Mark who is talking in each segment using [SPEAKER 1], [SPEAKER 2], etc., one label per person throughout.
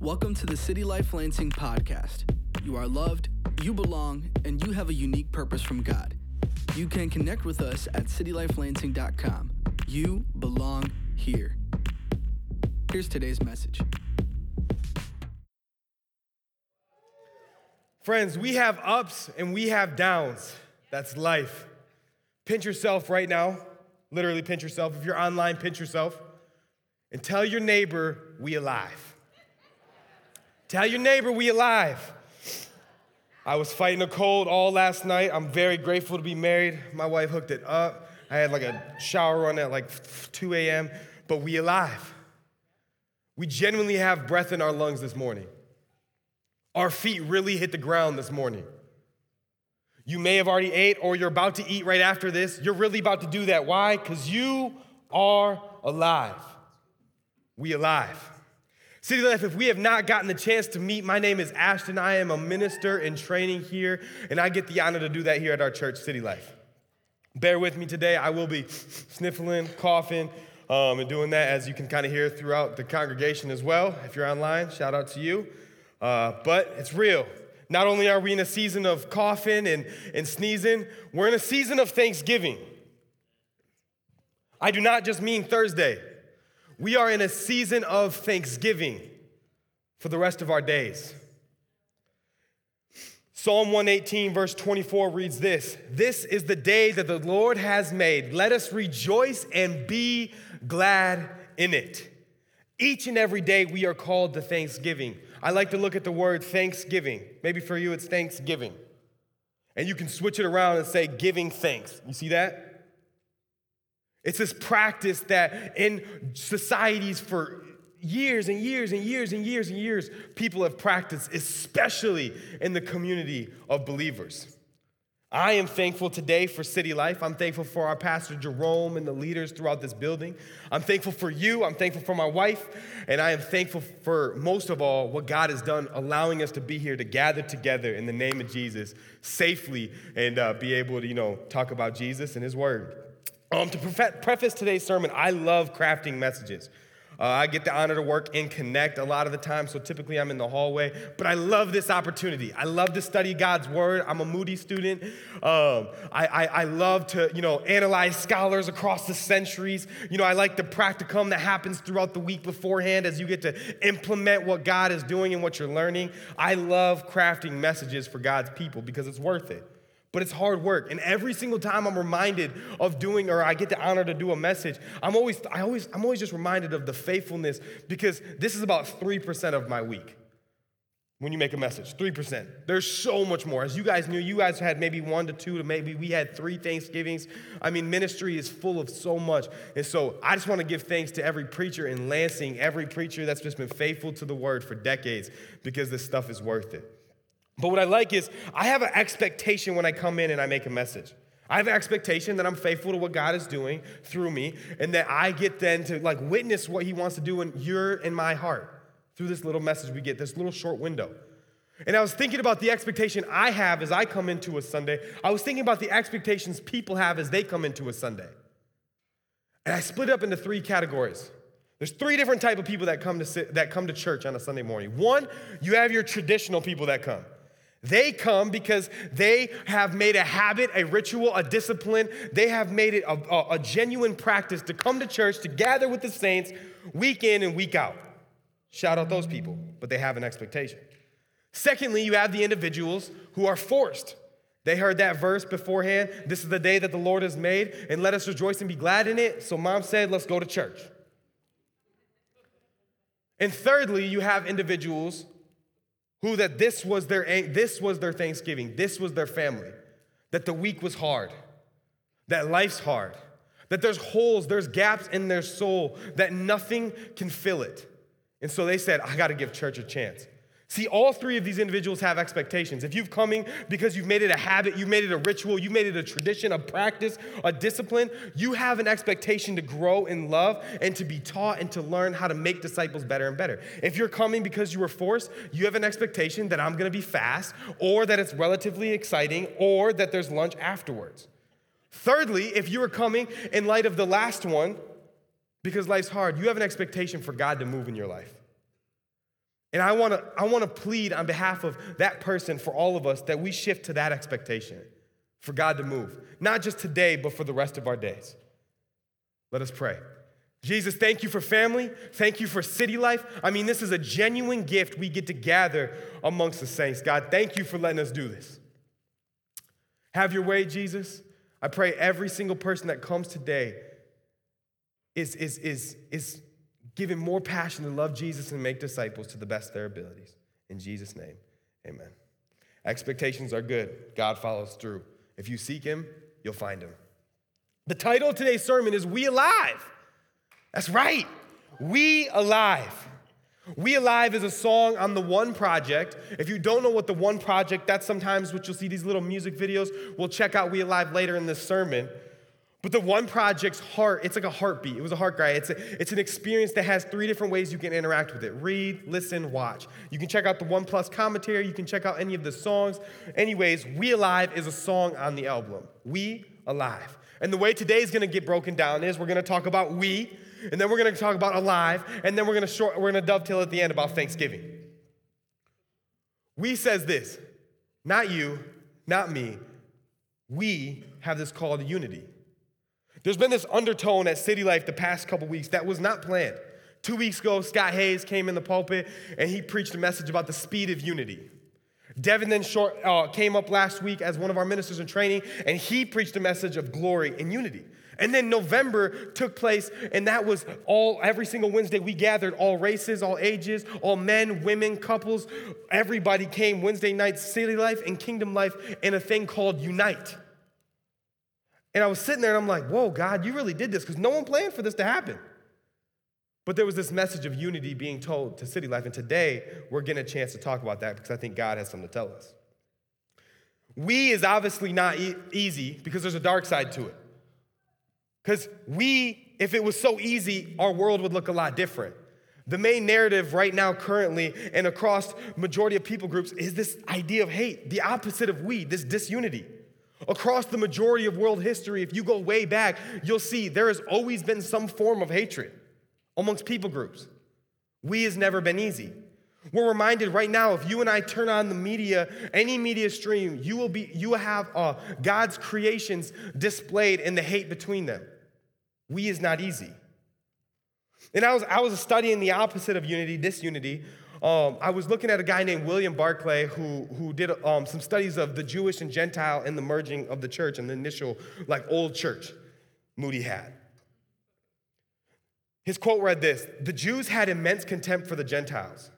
[SPEAKER 1] Welcome to the City Life Lansing podcast. You are loved, you belong, and you have a unique purpose from God. You can connect with us at citylifelansing.com. You belong here. Here's today's message.
[SPEAKER 2] Friends, we have ups and we have downs. That's life. Pinch yourself right now. Literally, pinch yourself. If you're online, pinch yourself. And tell your neighbor, we alive. Tell your neighbor, we alive. I was fighting a cold all last night. I'm very grateful to be married. My wife hooked it up. I had like a shower run at like 2 a.m., but we alive. We genuinely have breath in our lungs this morning. Our feet really hit the ground this morning. You may have already ate or you're about to eat right after this. You're really about to do that. Why? Because you are alive. We alive. City Life, if we have not gotten the chance to meet, my name is Ashtin. I am a minister in training here, and I get the honor to do that here at our church, City Life. Bear with me today. I will be sniffling, coughing, um, and doing that as you can kind of hear throughout the congregation as well. If you're online, shout out to you. Uh, but it's real. Not only are we in a season of coughing and, and sneezing, we're in a season of Thanksgiving. I do not just mean Thursday. We are in a season of Thanksgiving for the rest of our days. Psalm 118, verse 24 reads this This is the day that the Lord has made. Let us rejoice and be glad in it. Each and every day we are called to thanksgiving. I like to look at the word thanksgiving. Maybe for you it's thanksgiving. And you can switch it around and say giving thanks. You see that? It's this practice that in societies for years and years and years and years and years, people have practiced, especially in the community of believers. I am thankful today for City Life. I'm thankful for our pastor Jerome and the leaders throughout this building. I'm thankful for you. I'm thankful for my wife. And I am thankful for most of all what God has done, allowing us to be here to gather together in the name of Jesus safely and uh, be able to, you know, talk about Jesus and his word. Um, to preface today's sermon, I love crafting messages. Uh, I get the honor to work in Connect a lot of the time, so typically I'm in the hallway. But I love this opportunity. I love to study God's Word. I'm a Moody student. Um, I, I, I, love to, you know, analyze scholars across the centuries. You know, I like the practicum that happens throughout the week beforehand as you get to implement what God is doing and what you're learning. I love crafting messages for God's people because it's worth it but it's hard work. And every single time I'm reminded of doing, or I get the honor to do a message, I'm always, I always, I'm always just reminded of the faithfulness because this is about 3% of my week when you make a message 3% there's so much more. As you guys knew you guys had maybe one to two to maybe we had three thanksgivings. I mean ministry is full of so much. And so i just want to give thanks to every preacher in lansing every preacher that's just been faithful to the word for decades because this stuff is worth it but what I like is I have an expectation when I come in and I make a message. I have an expectation that I'm faithful to what God is doing through me and that I get then to like witness what he wants to do in your in my heart through this little message we get, this little short window. And I was thinking about the expectation I have as I come into a Sunday. I was thinking about the expectations people have as they come into a Sunday. And I split it up into three categories. There's three different type of people that come to sit, that come to church on a Sunday morning. One, you have your traditional people that come. They come because they have made a habit, a ritual, a discipline. They have made it a, a, a, genuine practice to come to church, to gather with the saints week in and week out. Shout out those people, but they have an expectation. Secondly, you have the individuals who are forced. They heard that verse beforehand. This is the day that the Lord has made, and let us rejoice and be glad in it. So mom said, let's go to church. And thirdly, you have individuals who that this was their this was their Thanksgiving, this was their family, that the week was hard, that life's hard, that there's holes, there's gaps in their soul that nothing can fill it. And so they said, I got to give church a chance. See, all three of these individuals have expectations. If you've coming because you've made it a habit, you've made it a ritual, you've made it a tradition, a practice, a discipline, you have an expectation to grow in love and to be taught and to learn how to make disciples better and better. If you're coming because you were forced, you have an expectation that I'm going to be fast or that it's relatively exciting or that there's lunch afterwards. Thirdly, if you are coming in light of the last one because life's hard, you have an expectation for God to move in your life. And I wanna, I wanna plead on behalf of that person for all of us that we shift to that expectation for God to move, not just today, but for the rest of our days. Let us pray. Jesus, thank you for family. Thank you for city life. I mean, this is a genuine gift we get to gather amongst the saints. God, thank you for letting us do this. Have your way, Jesus. I pray every single person that comes today is, is, is, is given more passion to love Jesus and make disciples to the best of their abilities. In Jesus' name, amen. Expectations are good, God follows through. If you seek Him, you'll find Him. The title of today's sermon is We Alive. That's right, We Alive. We Alive is a song on the One Project. If you don't know what the One Project, that's sometimes what you'll see these little music videos. We'll check out We Alive later in this sermon. But the One Project's heart, it's like a heartbeat. It was a heart cry. It's, a, it's an experience that has three different ways you can interact with it read, listen, watch. You can check out the One Plus commentary. You can check out any of the songs. Anyways, We Alive is a song on the album. We Alive. And the way today is to get broken down is we're to talk about we, and then we're to talk about alive, and then we're to short, we're to dovetail at the end about Thanksgiving. We says this, not you, not me. We have this call to unity. There's been this undertone at City Life the past couple weeks that was not planned. Two weeks ago, Scott Hayes came in the pulpit and he preached a message about the speed of unity. Devin then short, uh, came up last week as one of our ministers in training, and he preached a message of glory and unity. And then November took place, and that was all every single Wednesday we gathered, all races, all ages, all men, women, couples. Everybody came Wednesday night, city life and kingdom life, in a thing called Unite. And I was sitting there and I'm like, whoa, God, you really did this because no one planned for this to happen. But there was this message of unity being told to City Life, and today we're getting a chance to talk about that because I think God has something to tell us. We is obviously not e- easy because there's a dark side to it. Because we, if it was so easy, our world would look a lot different. The main narrative right now, currently, and across majority of people groups is this idea of hate, the opposite of we, this disunity. Across the majority of world history, if you go way back, you'll see there has always been some form of hatred amongst people groups. We has never been easy. We're reminded right now if you and I turn on the media, any media stream, you will be you will have uh, God's creations displayed in the hate between them. We is not easy. And I was I was studying the opposite of unity, disunity. Um, I was looking at a guy named William Barclay who, who did um, some studies of the Jewish and Gentile and the merging of the church and the initial, like, old church Moody had. His quote read this The Jews had immense contempt for the Gentiles.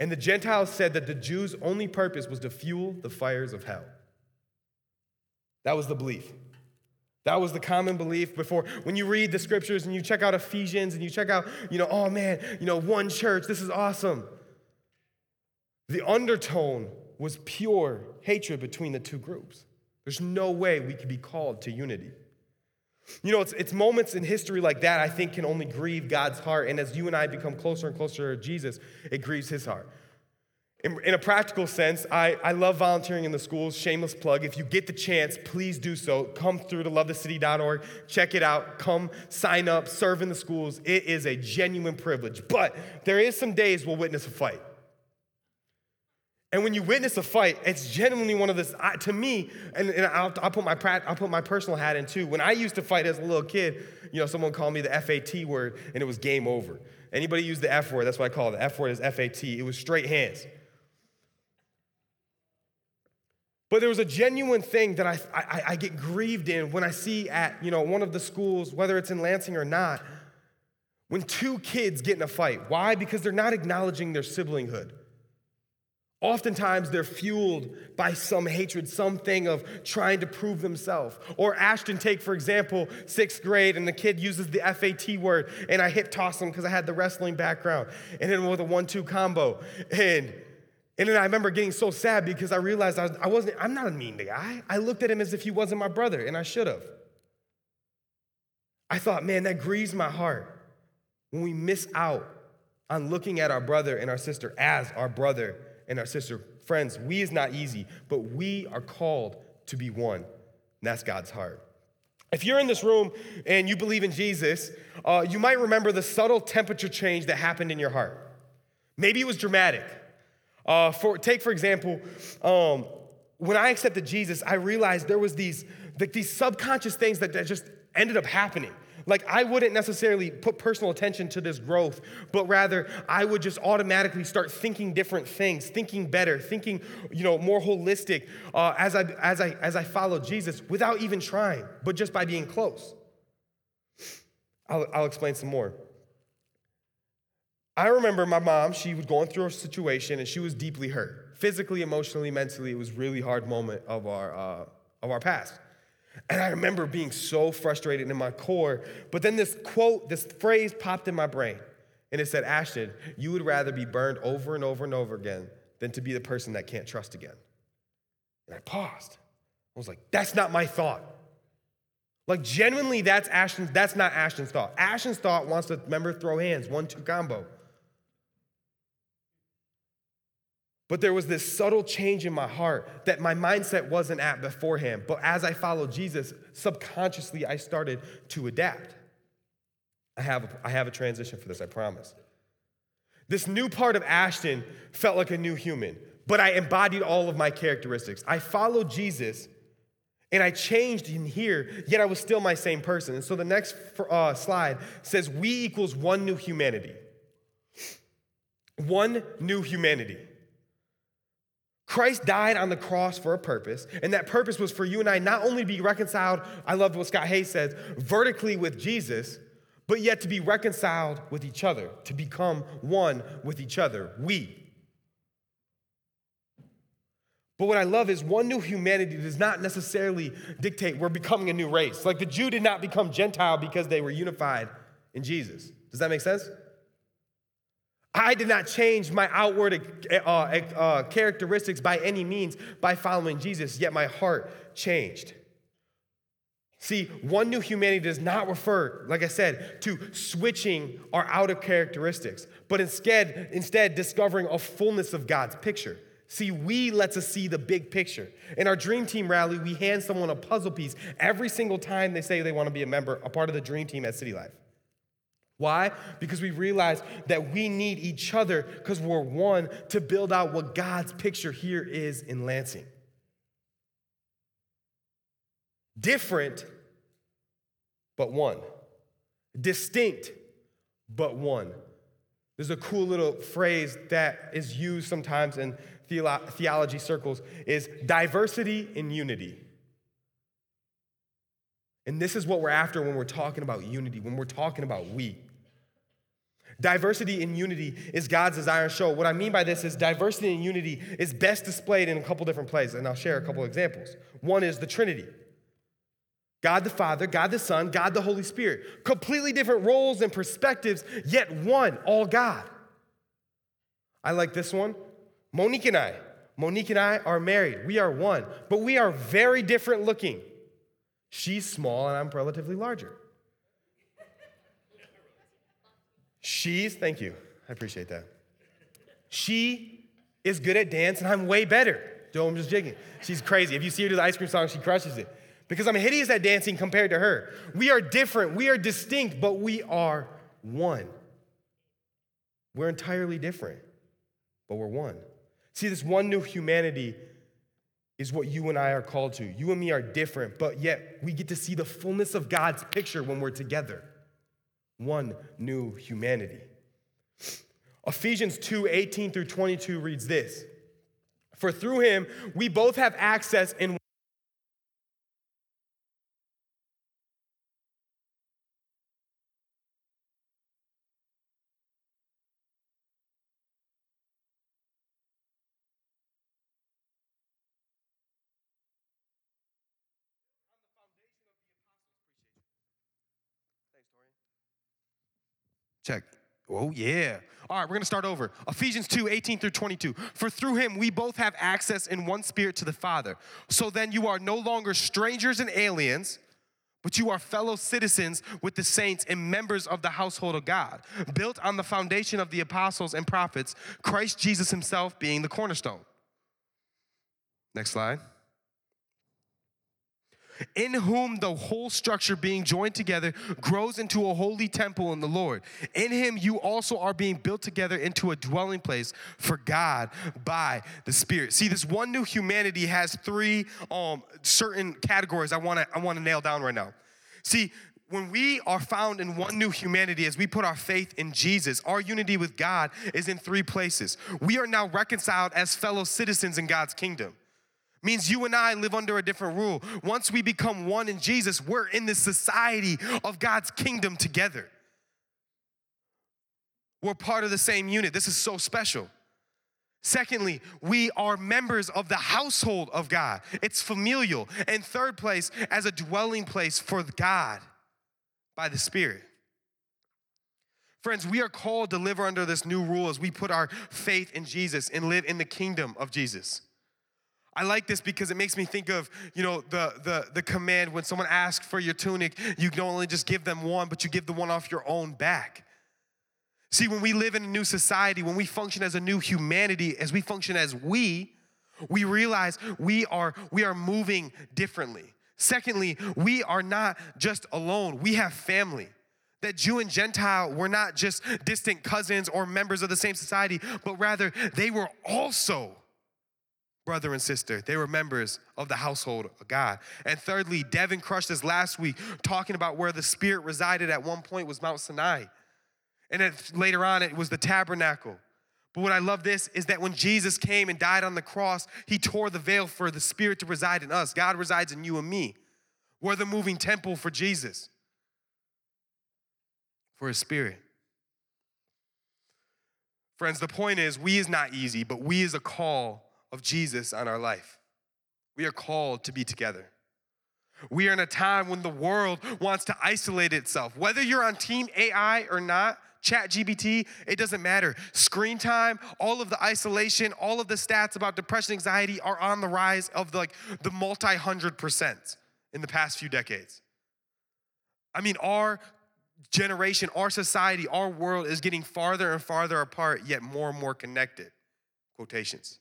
[SPEAKER 2] And the Gentiles said that the Jews' only purpose was to fuel the fires of hell. That was the belief. That was the common belief before. When you read the scriptures and you check out Ephesians and you check out, you know, oh man, you know, one church, this is awesome. The undertone was pure hatred between the two groups. There's no way we could be called to unity. You know, it's, it's moments in history like that I think can only grieve God's heart. And as you and I become closer and closer to Jesus, it grieves his heart. In, in, a practical sense, I, I love volunteering in the schools. Shameless plug. If you get the chance, please do so. Come through to lovethecity.org, check it out. Come sign up, serve in the schools. It is a genuine privilege. But there is some days we'll witness a fight. And when you witness a fight, it's genuinely one of this, to me, and, and I'll, I'll, put my, I'll put my personal hat in too. When I used to fight as a little kid, you know, someone called me the FAT word, and it was game over. Anybody use the F word, that's what I call it. The F word is FAT. It was straight hands. But there was a genuine thing that I, I, I get grieved in when I see at, you know, one of the schools, whether it's in Lansing or not, when two kids get in a fight. Why? Because they're not acknowledging their siblinghood. Oftentimes, they're fueled by some hatred, something of trying to prove themselves. Or Ashtin, take for example, sixth grade, and the kid uses the FAT word, and I hit toss him because I had the wrestling background, and then with a one-two combo, and and then I remember getting so sad because I realized I, was, I wasn't. I'm not a mean guy. I looked at him as if he wasn't my brother, and I should have. I thought, man, that grieves my heart when we miss out on looking at our brother and our sister as our brother and our sister. Friends, we is not easy, but we are called to be one. And that's God's heart. If you're in this room and you believe in Jesus, uh, you might remember the subtle temperature change that happened in your heart. Maybe it was dramatic. Uh, for, take, for example, um, when I accepted Jesus, I realized there was these, like, these subconscious things that, that just ended up happening. Like, I wouldn't necessarily put personal attention to this growth, but rather I would just automatically start thinking different things, thinking better, thinking, you know, more holistic uh, as, I, as, I, as I followed Jesus without even trying, but just by being close. I'll, I'll explain some more. I remember my mom, she was going through a situation and she was deeply hurt. Physically, emotionally, mentally, it was a really hard moment of our, uh, of our past. And I remember being so frustrated in my core. But then this quote, this phrase popped in my brain. And it said, Ashtin, you would rather be burned over and over and over again than to be the person that can't trust again. And I paused. I was like, that's not my thought. Like genuinely, that's Ashtin's, that's not Ashtin's thought. Ashtin's thought wants to remember throw hands, one, two combo. But there was this subtle change in my heart that my mindset wasn't at beforehand. But as I followed Jesus, subconsciously I started to adapt. I have, a, I have a transition for this, I promise. This new part of Ashtin felt like a new human, but I embodied all of my characteristics. I followed Jesus and I changed in here, yet I was still my same person. And so the next uh, slide says, We equals one new humanity. One new humanity. Christ died on the cross for a purpose, and that purpose was for you and I not only to be reconciled, I love what Scott Hayes says, vertically with Jesus, but yet to be reconciled with each other, to become one with each other. We. But what I love is one new humanity does not necessarily dictate we're becoming a new race. Like the Jew did not become Gentile because they were unified in Jesus. Does that make sense? I did not change my outward uh, uh, characteristics by any means by following Jesus, yet my heart changed. See, one new humanity does not refer, like I said, to switching our outer characteristics, but instead, instead discovering a fullness of God's picture. See, we lets us see the big picture. In our dream team rally, we hand someone a puzzle piece every single time they say they want to be a member, a part of the dream team at City Life. Why? Because we realize that we need each other because we're one to build out what God's picture here is in Lansing. Different, but one. Distinct, but one. There's a cool little phrase that is used sometimes in theology circles is diversity in unity. And this is what we're after when we're talking about unity, when we're talking about we. Diversity and unity is God's desire to show. What I mean by this is diversity and unity is best displayed in a couple different places, and I'll share a couple examples. One is the Trinity God the Father, God the Son, God the Holy Spirit. Completely different roles and perspectives, yet one, all God. I like this one. Monique and I. Monique and I are married. We are one, but we are very different looking. She's small and I'm relatively larger. She's, thank you, I appreciate that. She is good at dance and I'm way better. Joe, I'm just jigging. She's crazy. If you see her do the ice cream song, she crushes it. Because I'm hideous at dancing compared to her. We are different, we are distinct, but we are one. We're entirely different, but we're one. See, this one new humanity is what you and I are called to. You and me are different, but yet we get to see the fullness of God's picture when we're together one new humanity. Ephesians 2 18 through 22 reads this For through him we both have access in Check. Oh, yeah. All right, we're going to start over. Ephesians 2 18 through 22. For through him we both have access in one spirit to the Father. So then you are no longer strangers and aliens, but you are fellow citizens with the saints and members of the household of God, built on the foundation of the apostles and prophets, Christ Jesus himself being the cornerstone. Next slide. In whom the whole structure being joined together grows into a holy temple in the Lord. In him you also are being built together into a dwelling place for God by the Spirit. See, this one new humanity has three um, certain categories I wanna, I wanna nail down right now. See, when we are found in one new humanity, as we put our faith in Jesus, our unity with God is in three places. We are now reconciled as fellow citizens in God's kingdom. Means you and I live under a different rule. Once we become one in Jesus, we're in the society of God's kingdom together. We're part of the same unit. This is so special. Secondly, we are members of the household of God. It's familial. And third place, as a dwelling place for God by the Spirit. Friends, we are called to live under this new rule as we put our faith in Jesus and live in the kingdom of Jesus. I like this because it makes me think of, you know, the, the, the command when someone asks for your tunic, you don't only just give them one, but you give the one off your own back. See, when we live in a new society, when we function as a new humanity, as we function as we, we realize we are, we are moving differently. Secondly, we are not just alone, we have family. That Jew and Gentile were not just distant cousins or members of the same society, but rather they were also brother and sister. They were members of the household of God. And thirdly, Devin crushed us last week, talking about where the Spirit resided at one point was Mount Sinai. And then later on, it was the tabernacle. But what I love this is that when Jesus came and died on the cross, he tore the veil for the Spirit to reside in us. God resides in you and me. We're the moving temple for Jesus, for his Spirit. Friends, the point is, we is not easy, but we is a call of Jesus on our life. We are called to be together. We are in a time when the world wants to isolate itself. Whether you're on Team AI or not, Chat GPT, it doesn't matter. Screen time, all of the isolation, all of the stats about depression, anxiety are on the rise of the, like the multi hundred percent in the past few decades. I mean, our generation, our society, our world is getting farther and farther apart, yet more and more connected. Quotations.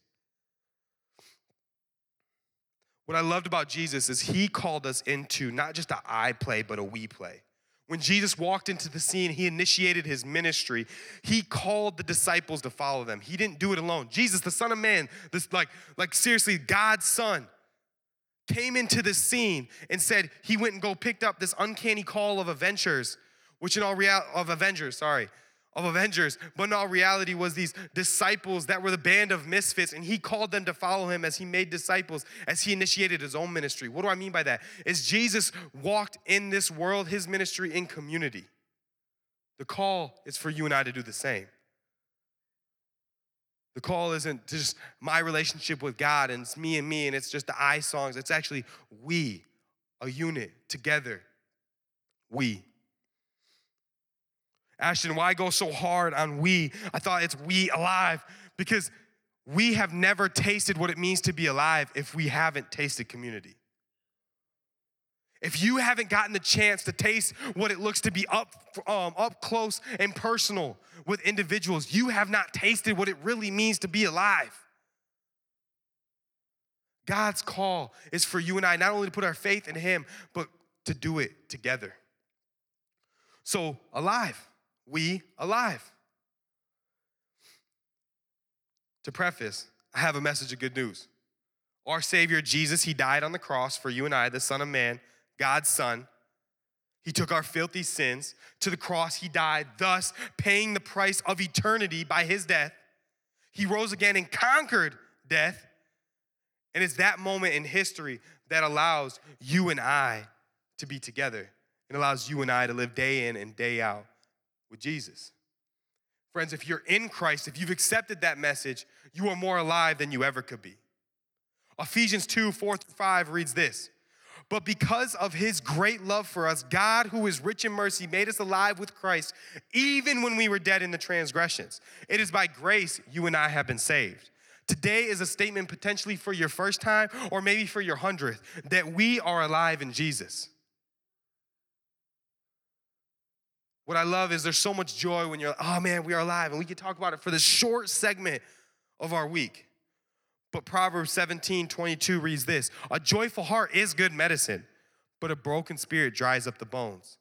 [SPEAKER 2] What I loved about Jesus is he called us into not just a I play, but a we play. When Jesus walked into the scene, he initiated his ministry. He called the disciples to follow them. He didn't do it alone. Jesus, the Son of Man, this like, like seriously, God's Son, came into the scene and said he went and go picked up this uncanny call of Avengers, which in all real of Avengers, sorry, of Avengers, but in all reality was these disciples that were the band of misfits, and he called them to follow him as he made disciples, as he initiated his own ministry. What do I mean by that? Is Jesus walked in this world, his ministry in community. The call is for you and I to do the same. The call isn't just my relationship with God and it's me and me and it's just the I songs. It's actually we, a unit, together. We. Ashtin, why go so hard on we? I thought it's we alive because we have never tasted what it means to be alive if we haven't tasted community. If you haven't gotten the chance to taste what it looks to be up, um, up close and personal with individuals, you have not tasted what it really means to be alive. God's call is for you and I not only to put our faith in Him, but to do it together. So, alive we alive. To preface, I have a message of good news. Our Savior Jesus, He died on the cross for you and I, the Son of Man, God's Son. He took our filthy sins to the cross. He died, thus paying the price of eternity by His death. He rose again and conquered death. And it's that moment in history that allows you and I to be together. It allows you and I to live day in and day out with Jesus. Friends, if you're in Christ, if you've accepted that message, you are more alive than you ever could be. Ephesians 2 4 through 5 reads this. But because of his great love for us, God, who is rich in mercy, made us alive with Christ, even when we were dead in the transgressions. It is by grace you and I have been saved. Today is a statement potentially for your first time or maybe for your hundredth that we are alive in Jesus. What I love is there's so much joy when you're oh man, we are alive. And we can talk about it for this short segment of our week. But Proverbs 17 22 reads this A joyful heart is good medicine, but a broken spirit dries up the bones.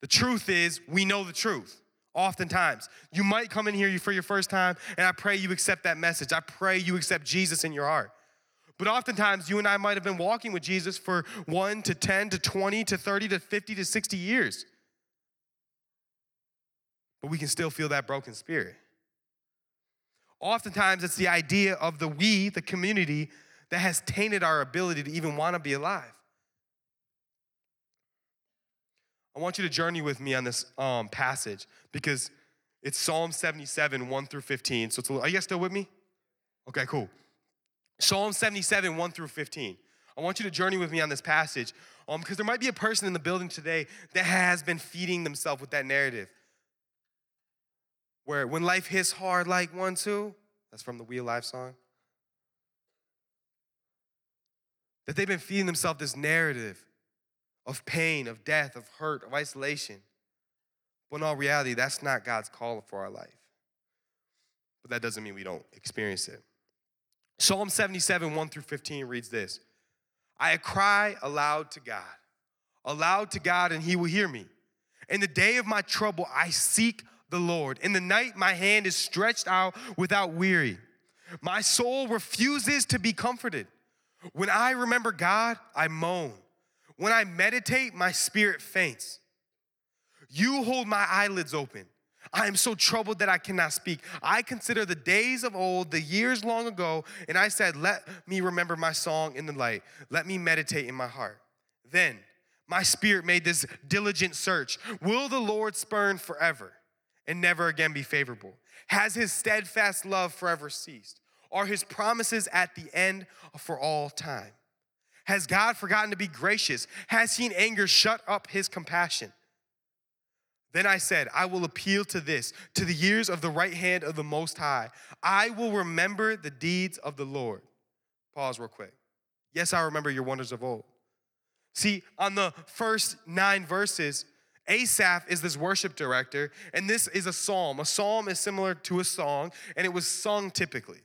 [SPEAKER 2] The truth is, we know the truth. Oftentimes, you might come in here for your first time, and I pray you accept that message. I pray you accept Jesus in your heart. But oftentimes, you and I might have been walking with Jesus for one to 10 to 20 to 30 to 50 to 60 years. But we can still feel that broken spirit. Oftentimes, it's the idea of the we, the community, that has tainted our ability to even want to be alive. I want you to journey with me on this um, passage because it's Psalm 77, 1 through 15. So it's a little, are you guys still with me? Okay, cool. Psalm 77, 1 through 15. I want you to journey with me on this passage um, because there might be a person in the building today that has been feeding themselves with that narrative. Where when life hits hard like one, two, that's from the We Alive song. That they've been feeding themselves this narrative of pain, of death, of hurt, of isolation. But in all reality, that's not God's call for our life. But that doesn't mean we don't experience it. Psalm 77, 1 through 15 reads this I cry aloud to God, aloud to God, and he will hear me. In the day of my trouble, I seek the Lord. In the night, my hand is stretched out without weary. My soul refuses to be comforted. When I remember God, I moan. When I meditate, my spirit faints. You hold my eyelids open. I am so troubled that I cannot speak. I consider the days of old, the years long ago, and I said, Let me remember my song in the light. Let me meditate in my heart. Then my spirit made this diligent search Will the Lord spurn forever and never again be favorable? Has his steadfast love forever ceased? Are his promises at the end for all time? Has God forgotten to be gracious? Has he in anger shut up his compassion? Then I said, I will appeal to this, to the years of the right hand of the Most High. I will remember the deeds of the Lord. Pause real quick. Yes, I remember your wonders of old. See, on the first nine verses, Asaph is this worship director, and this is a psalm. A psalm is similar to a song, and it was sung typically.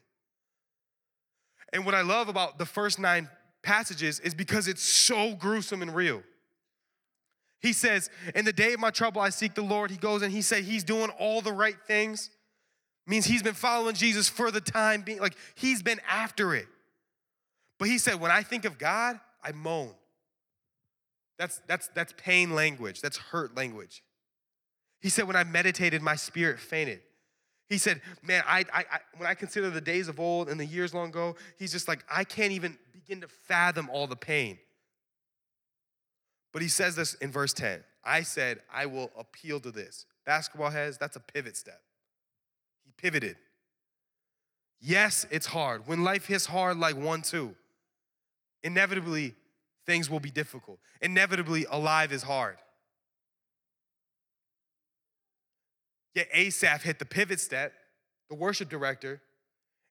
[SPEAKER 2] And what I love about the first nine passages is because it's so gruesome and real. He says, In the day of my trouble, I seek the Lord. He goes and he said he's doing all the right things. Means he's been following Jesus for the time being, like he's been after it. But he said, When I think of God, I moan. That's, that's, that's pain language, that's hurt language. He said, When I meditated, my spirit fainted. He said, Man, I, I, I, when I consider the days of old and the years long ago, he's just like, I can't even begin to fathom all the pain. But he says this in verse 10 I said, I will appeal to this. Basketball heads, that's a pivot step. He pivoted. Yes, it's hard. When life hits hard like one, two, inevitably things will be difficult. Inevitably, alive is hard. Yet Asaph hit the pivot step, the worship director,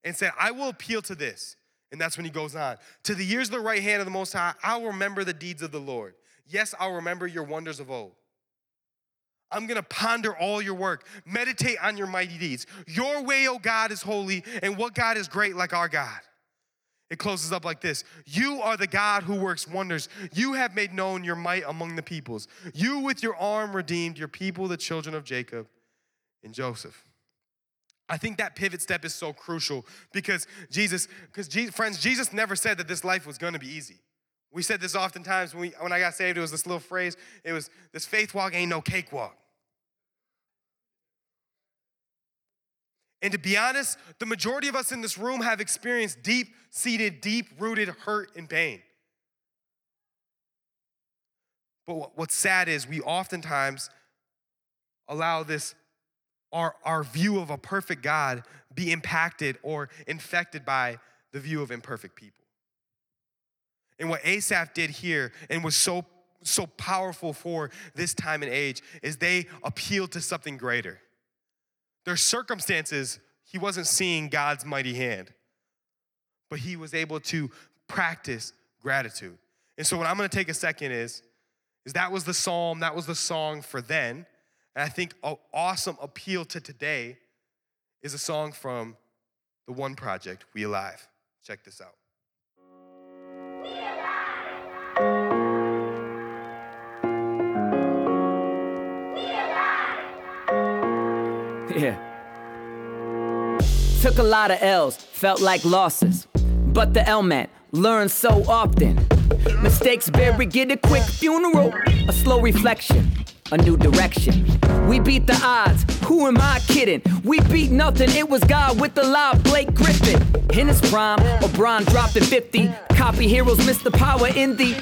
[SPEAKER 2] and said, I will appeal to this. And that's when he goes on. To the years of the right hand of the Most High, I'll remember the deeds of the Lord. Yes, I'll remember your wonders of old. I'm gonna ponder all your work, meditate on your mighty deeds. Your way, O God, is holy, and what God is great like our God. It closes up like this You are the God who works wonders. You have made known your might among the peoples. You, with your arm, redeemed your people, the children of Jacob and Joseph. I think that pivot step is so crucial because Jesus, because Jesus, friends, Jesus never said that this life was gonna be easy. We said this oftentimes when, we, when I got saved, it was this little phrase, it was, this faith walk ain't no cakewalk. And to be honest, the majority of us in this room have experienced deep seated, deep rooted hurt and pain. But what's sad is we oftentimes allow this our, our view of a perfect God be impacted or infected by the view of imperfect people. And what Asaph did here and was so so powerful for this time and age is they appealed to something greater. Their circumstances, he wasn't seeing God's mighty hand, but he was able to practice gratitude. And so what I'm going to take a second is is that was the psalm, that was the song for then. And I think an awesome appeal to today is a song from the One Project, We Alive. Check this out.
[SPEAKER 3] Yeah. Took a lot of L's, felt like losses. But the L man learn so often. Mistakes buried, get a quick funeral, a slow reflection, a new direction. We beat the odds, who am I kidding? We beat nothing, it was God with the live Blake Griffin. In his prime, LeBron dropped in 50. Copy heroes missed the power in the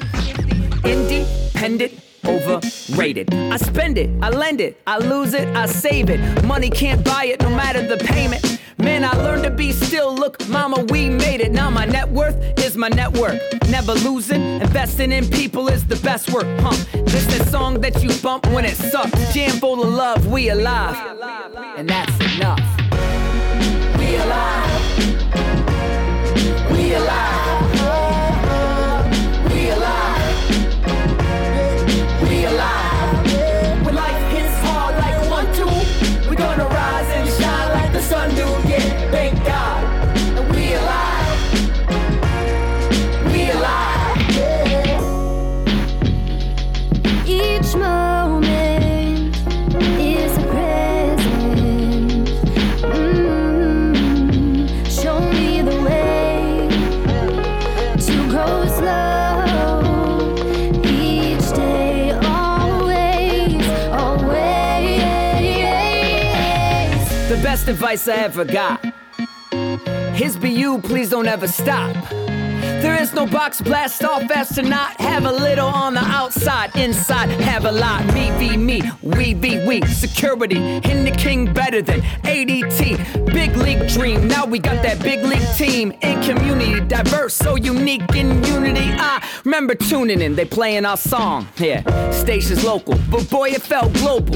[SPEAKER 3] independent overrated. I spend it, I lend it, I lose it, I save it. Money can't buy it no matter the payment. Man, I learned to be still. Look, mama, we made it. Now my net worth is my network. Never losing, investing in people is the best work. Huh? This the song that you bump when it sucks. Jam full of love, we alive. And that's enough. We alive. We alive. Advice I ever got. His be you, please don't ever stop. There is no box blast off astronaut. Have a little on the outside, inside have a lot. Me v me, we v we. Security in the king better than ADT. Big league dream, now we got that big league team. In community, diverse, so unique in unity. I remember tuning in, they playing our song. Yeah, stations local, but boy it felt global.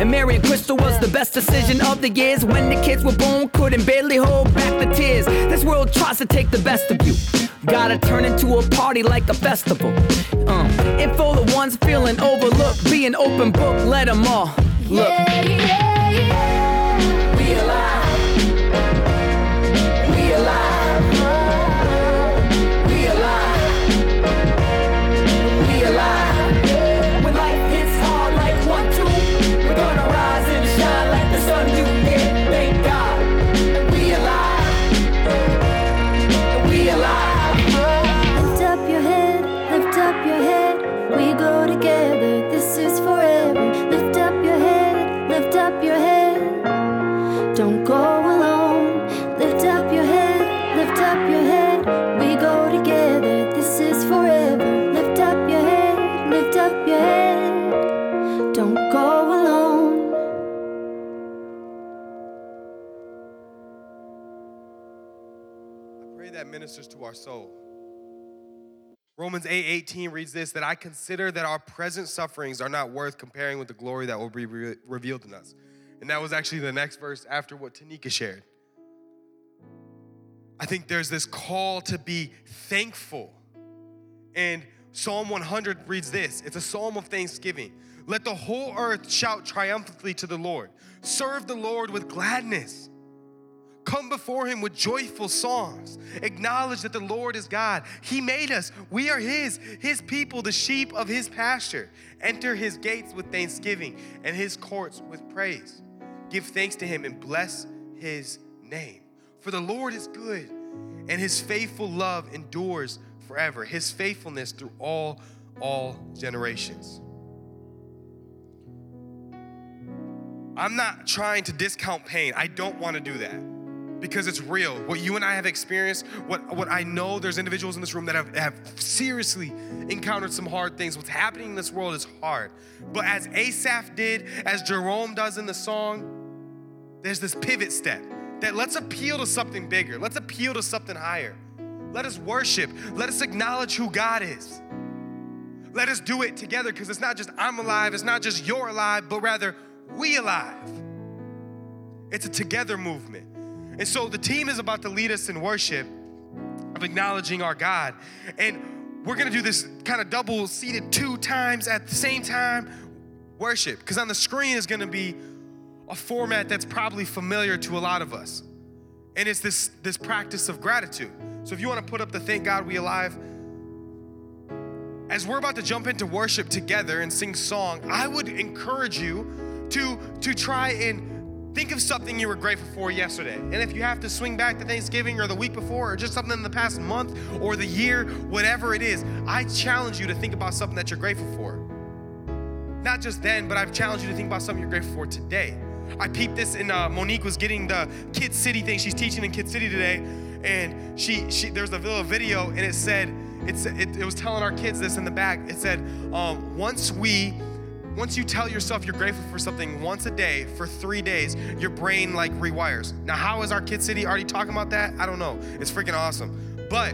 [SPEAKER 3] And Mary and Crystal was the best decision of the years. When the kids were born, couldn't barely hold back the tears. This world tries to take the best of you. Gotta turn into a party like a festival. Um, and for the ones feeling overlooked, be an open book, let them all look.
[SPEAKER 4] Yeah, yeah, yeah.
[SPEAKER 3] We alive.
[SPEAKER 2] That ministers to our soul. Romans 8 18 reads this that I consider that our present sufferings are not worth comparing with the glory that will be re- revealed in us. And that was actually the next verse after what Tanika shared. I think there's this call to be thankful. And Psalm 100 reads this it's a psalm of thanksgiving. Let the whole earth shout triumphantly to the Lord. Serve the Lord with gladness. Come before him with joyful songs. Acknowledge that the Lord is God. He made us. We are his, his people, the sheep of his pasture. Enter his gates with thanksgiving and his courts with praise. Give thanks to him and bless his name. For the Lord is good and his faithful love endures forever. His faithfulness through all all generations. I'm not trying to discount pain. I don't want to do that because it's real. What you and I have experienced, what, what I know there's individuals in this room that have, have seriously encountered some hard things. What's happening in this world is hard. But as Asaph did, as Jerome does in the song, there's this pivot step that let's appeal to something bigger. Let's appeal to something higher. Let us worship. Let us acknowledge who God is. Let us do it together because it's not just I'm alive, it's not just you're alive, but rather we alive. It's a together movement. And so the team is about to lead us in worship of acknowledging our God. And we're gonna do this kind of double seated two times at the same time worship. Because on the screen is gonna be a format that's probably familiar to a lot of us. And it's this, this practice of gratitude. So if you wanna put up the Thank God We Alive, as we're about to jump into worship together and sing song, I would encourage you to, to try and Think of something you were grateful for yesterday. And if you have to swing back to Thanksgiving or the week before or just something in the past month or the year, whatever it is, I challenge you to think about something that you're grateful for. Not just then, but I've challenged you to think about something you're grateful for today. I peeped this and uh, Monique was getting the Kid City thing. She's teaching in Kid City today. And she, she there's a little video and it said, it's, it, it was telling our kids this in the back. It said, um, once we once you tell yourself you're grateful for something once a day for three days, your brain like rewires. Now, how is our Kid City already talking about that? I don't know. It's freaking awesome. But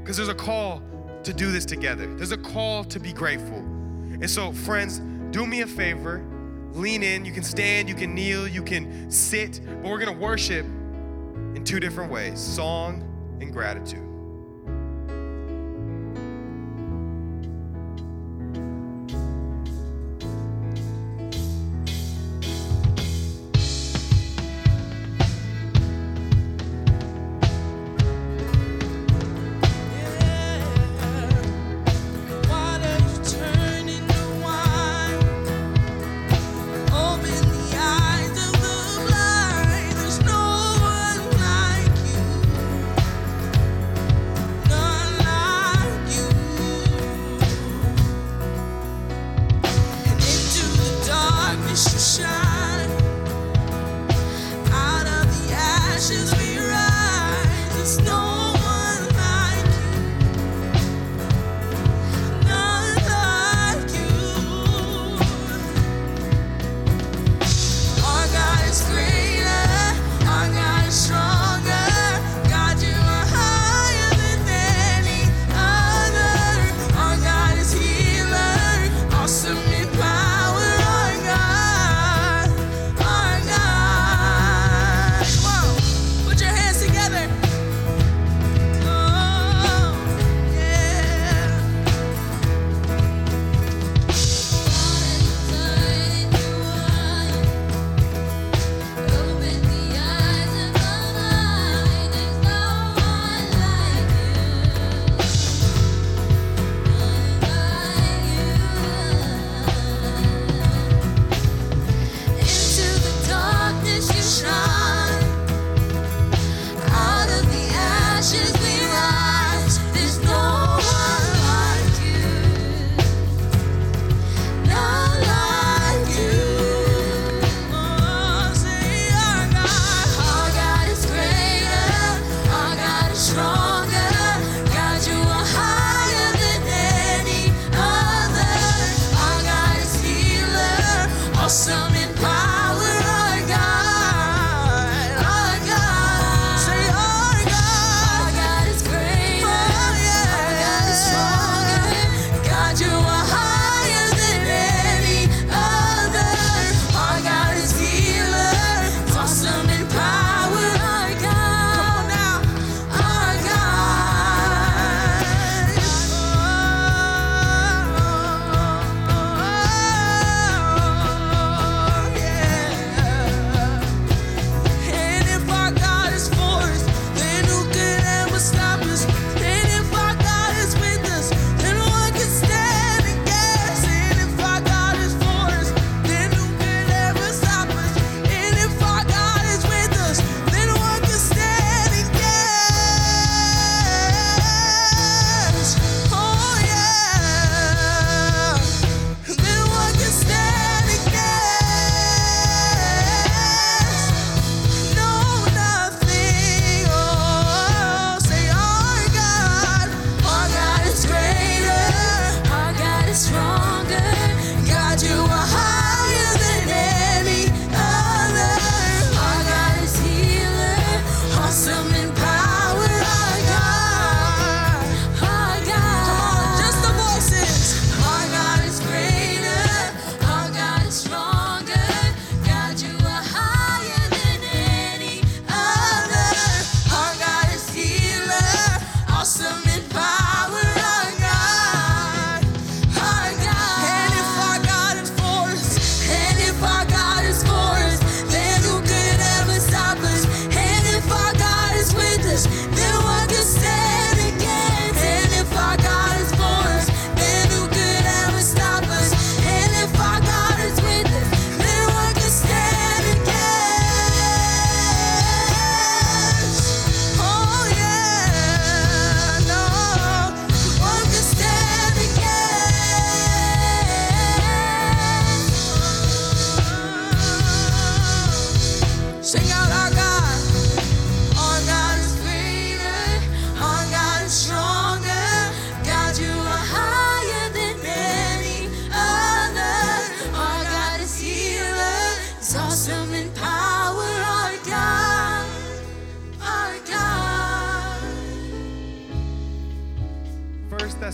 [SPEAKER 2] because there's a call to do this together, there's a call to be grateful. And so, friends, do me a favor, lean in. You can stand, you can kneel, you can sit, but we're gonna worship in two different ways song and gratitude.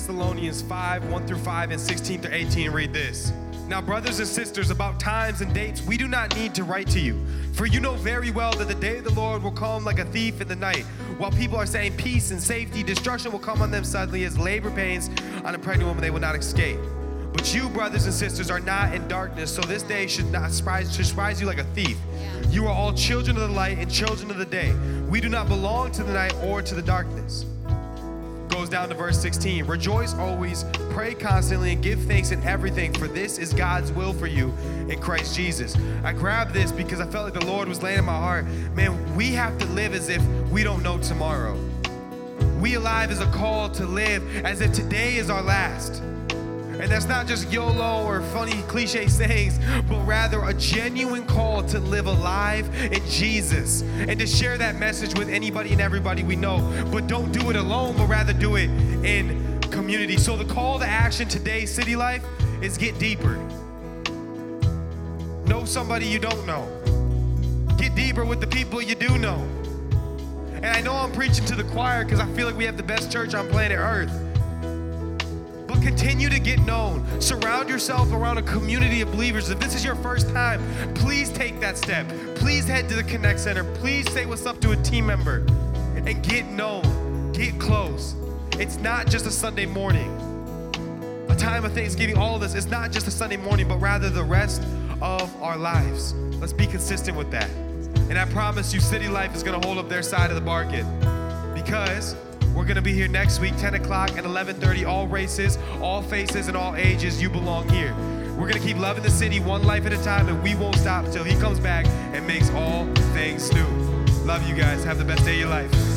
[SPEAKER 2] Thessalonians 5 1 through 5 and 16 through 18 read this. Now, brothers and sisters, about times and dates, we do not need to write to you. For you know very well that the day of the Lord will come like a thief in the night. While people are saying peace and safety, destruction will come on them suddenly as labor pains on a pregnant woman, they will not escape. But you, brothers and sisters, are not in darkness, so this day should not surprise, should surprise you like a thief. You are all children of the light and children of the day. We do not belong to the night or to the darkness down to verse 16. Rejoice always, pray constantly, and give thanks in everything, for this is God's will for you in Christ Jesus. I grabbed this because I felt like the Lord was laying in my heart. Man, we have to live as if we don't know tomorrow. We alive is a call to live as if today is our last. And that's not just YOLO or funny cliche sayings, but rather a genuine call to live alive in Jesus and to share that message with anybody and everybody we know. But don't do it alone, but rather do it in community. So the call to action today, City Life, is get deeper. Know somebody you don't know. Get deeper with the people you do know. And I know I'm preaching to the choir because I feel like we have the best church on planet Earth continue to get known. Surround yourself around a community of believers. If this is your first time, please take that step. Please head to the Connect Center. Please say what's up to a team member and get known, get close. It's not just a Sunday morning, a time of Thanksgiving. All of this is not just a Sunday morning, but rather the rest of our lives. Let's be consistent with that. And I promise you, City Life is going to hold up their side of the bargain because we're gonna be here next week, 10 o'clock and 11:30. All races, all faces, and all ages. You belong here. We're gonna keep loving the city one life at a time, and we won't stop until He comes back and makes all things new. Love you guys. Have the best day of your life.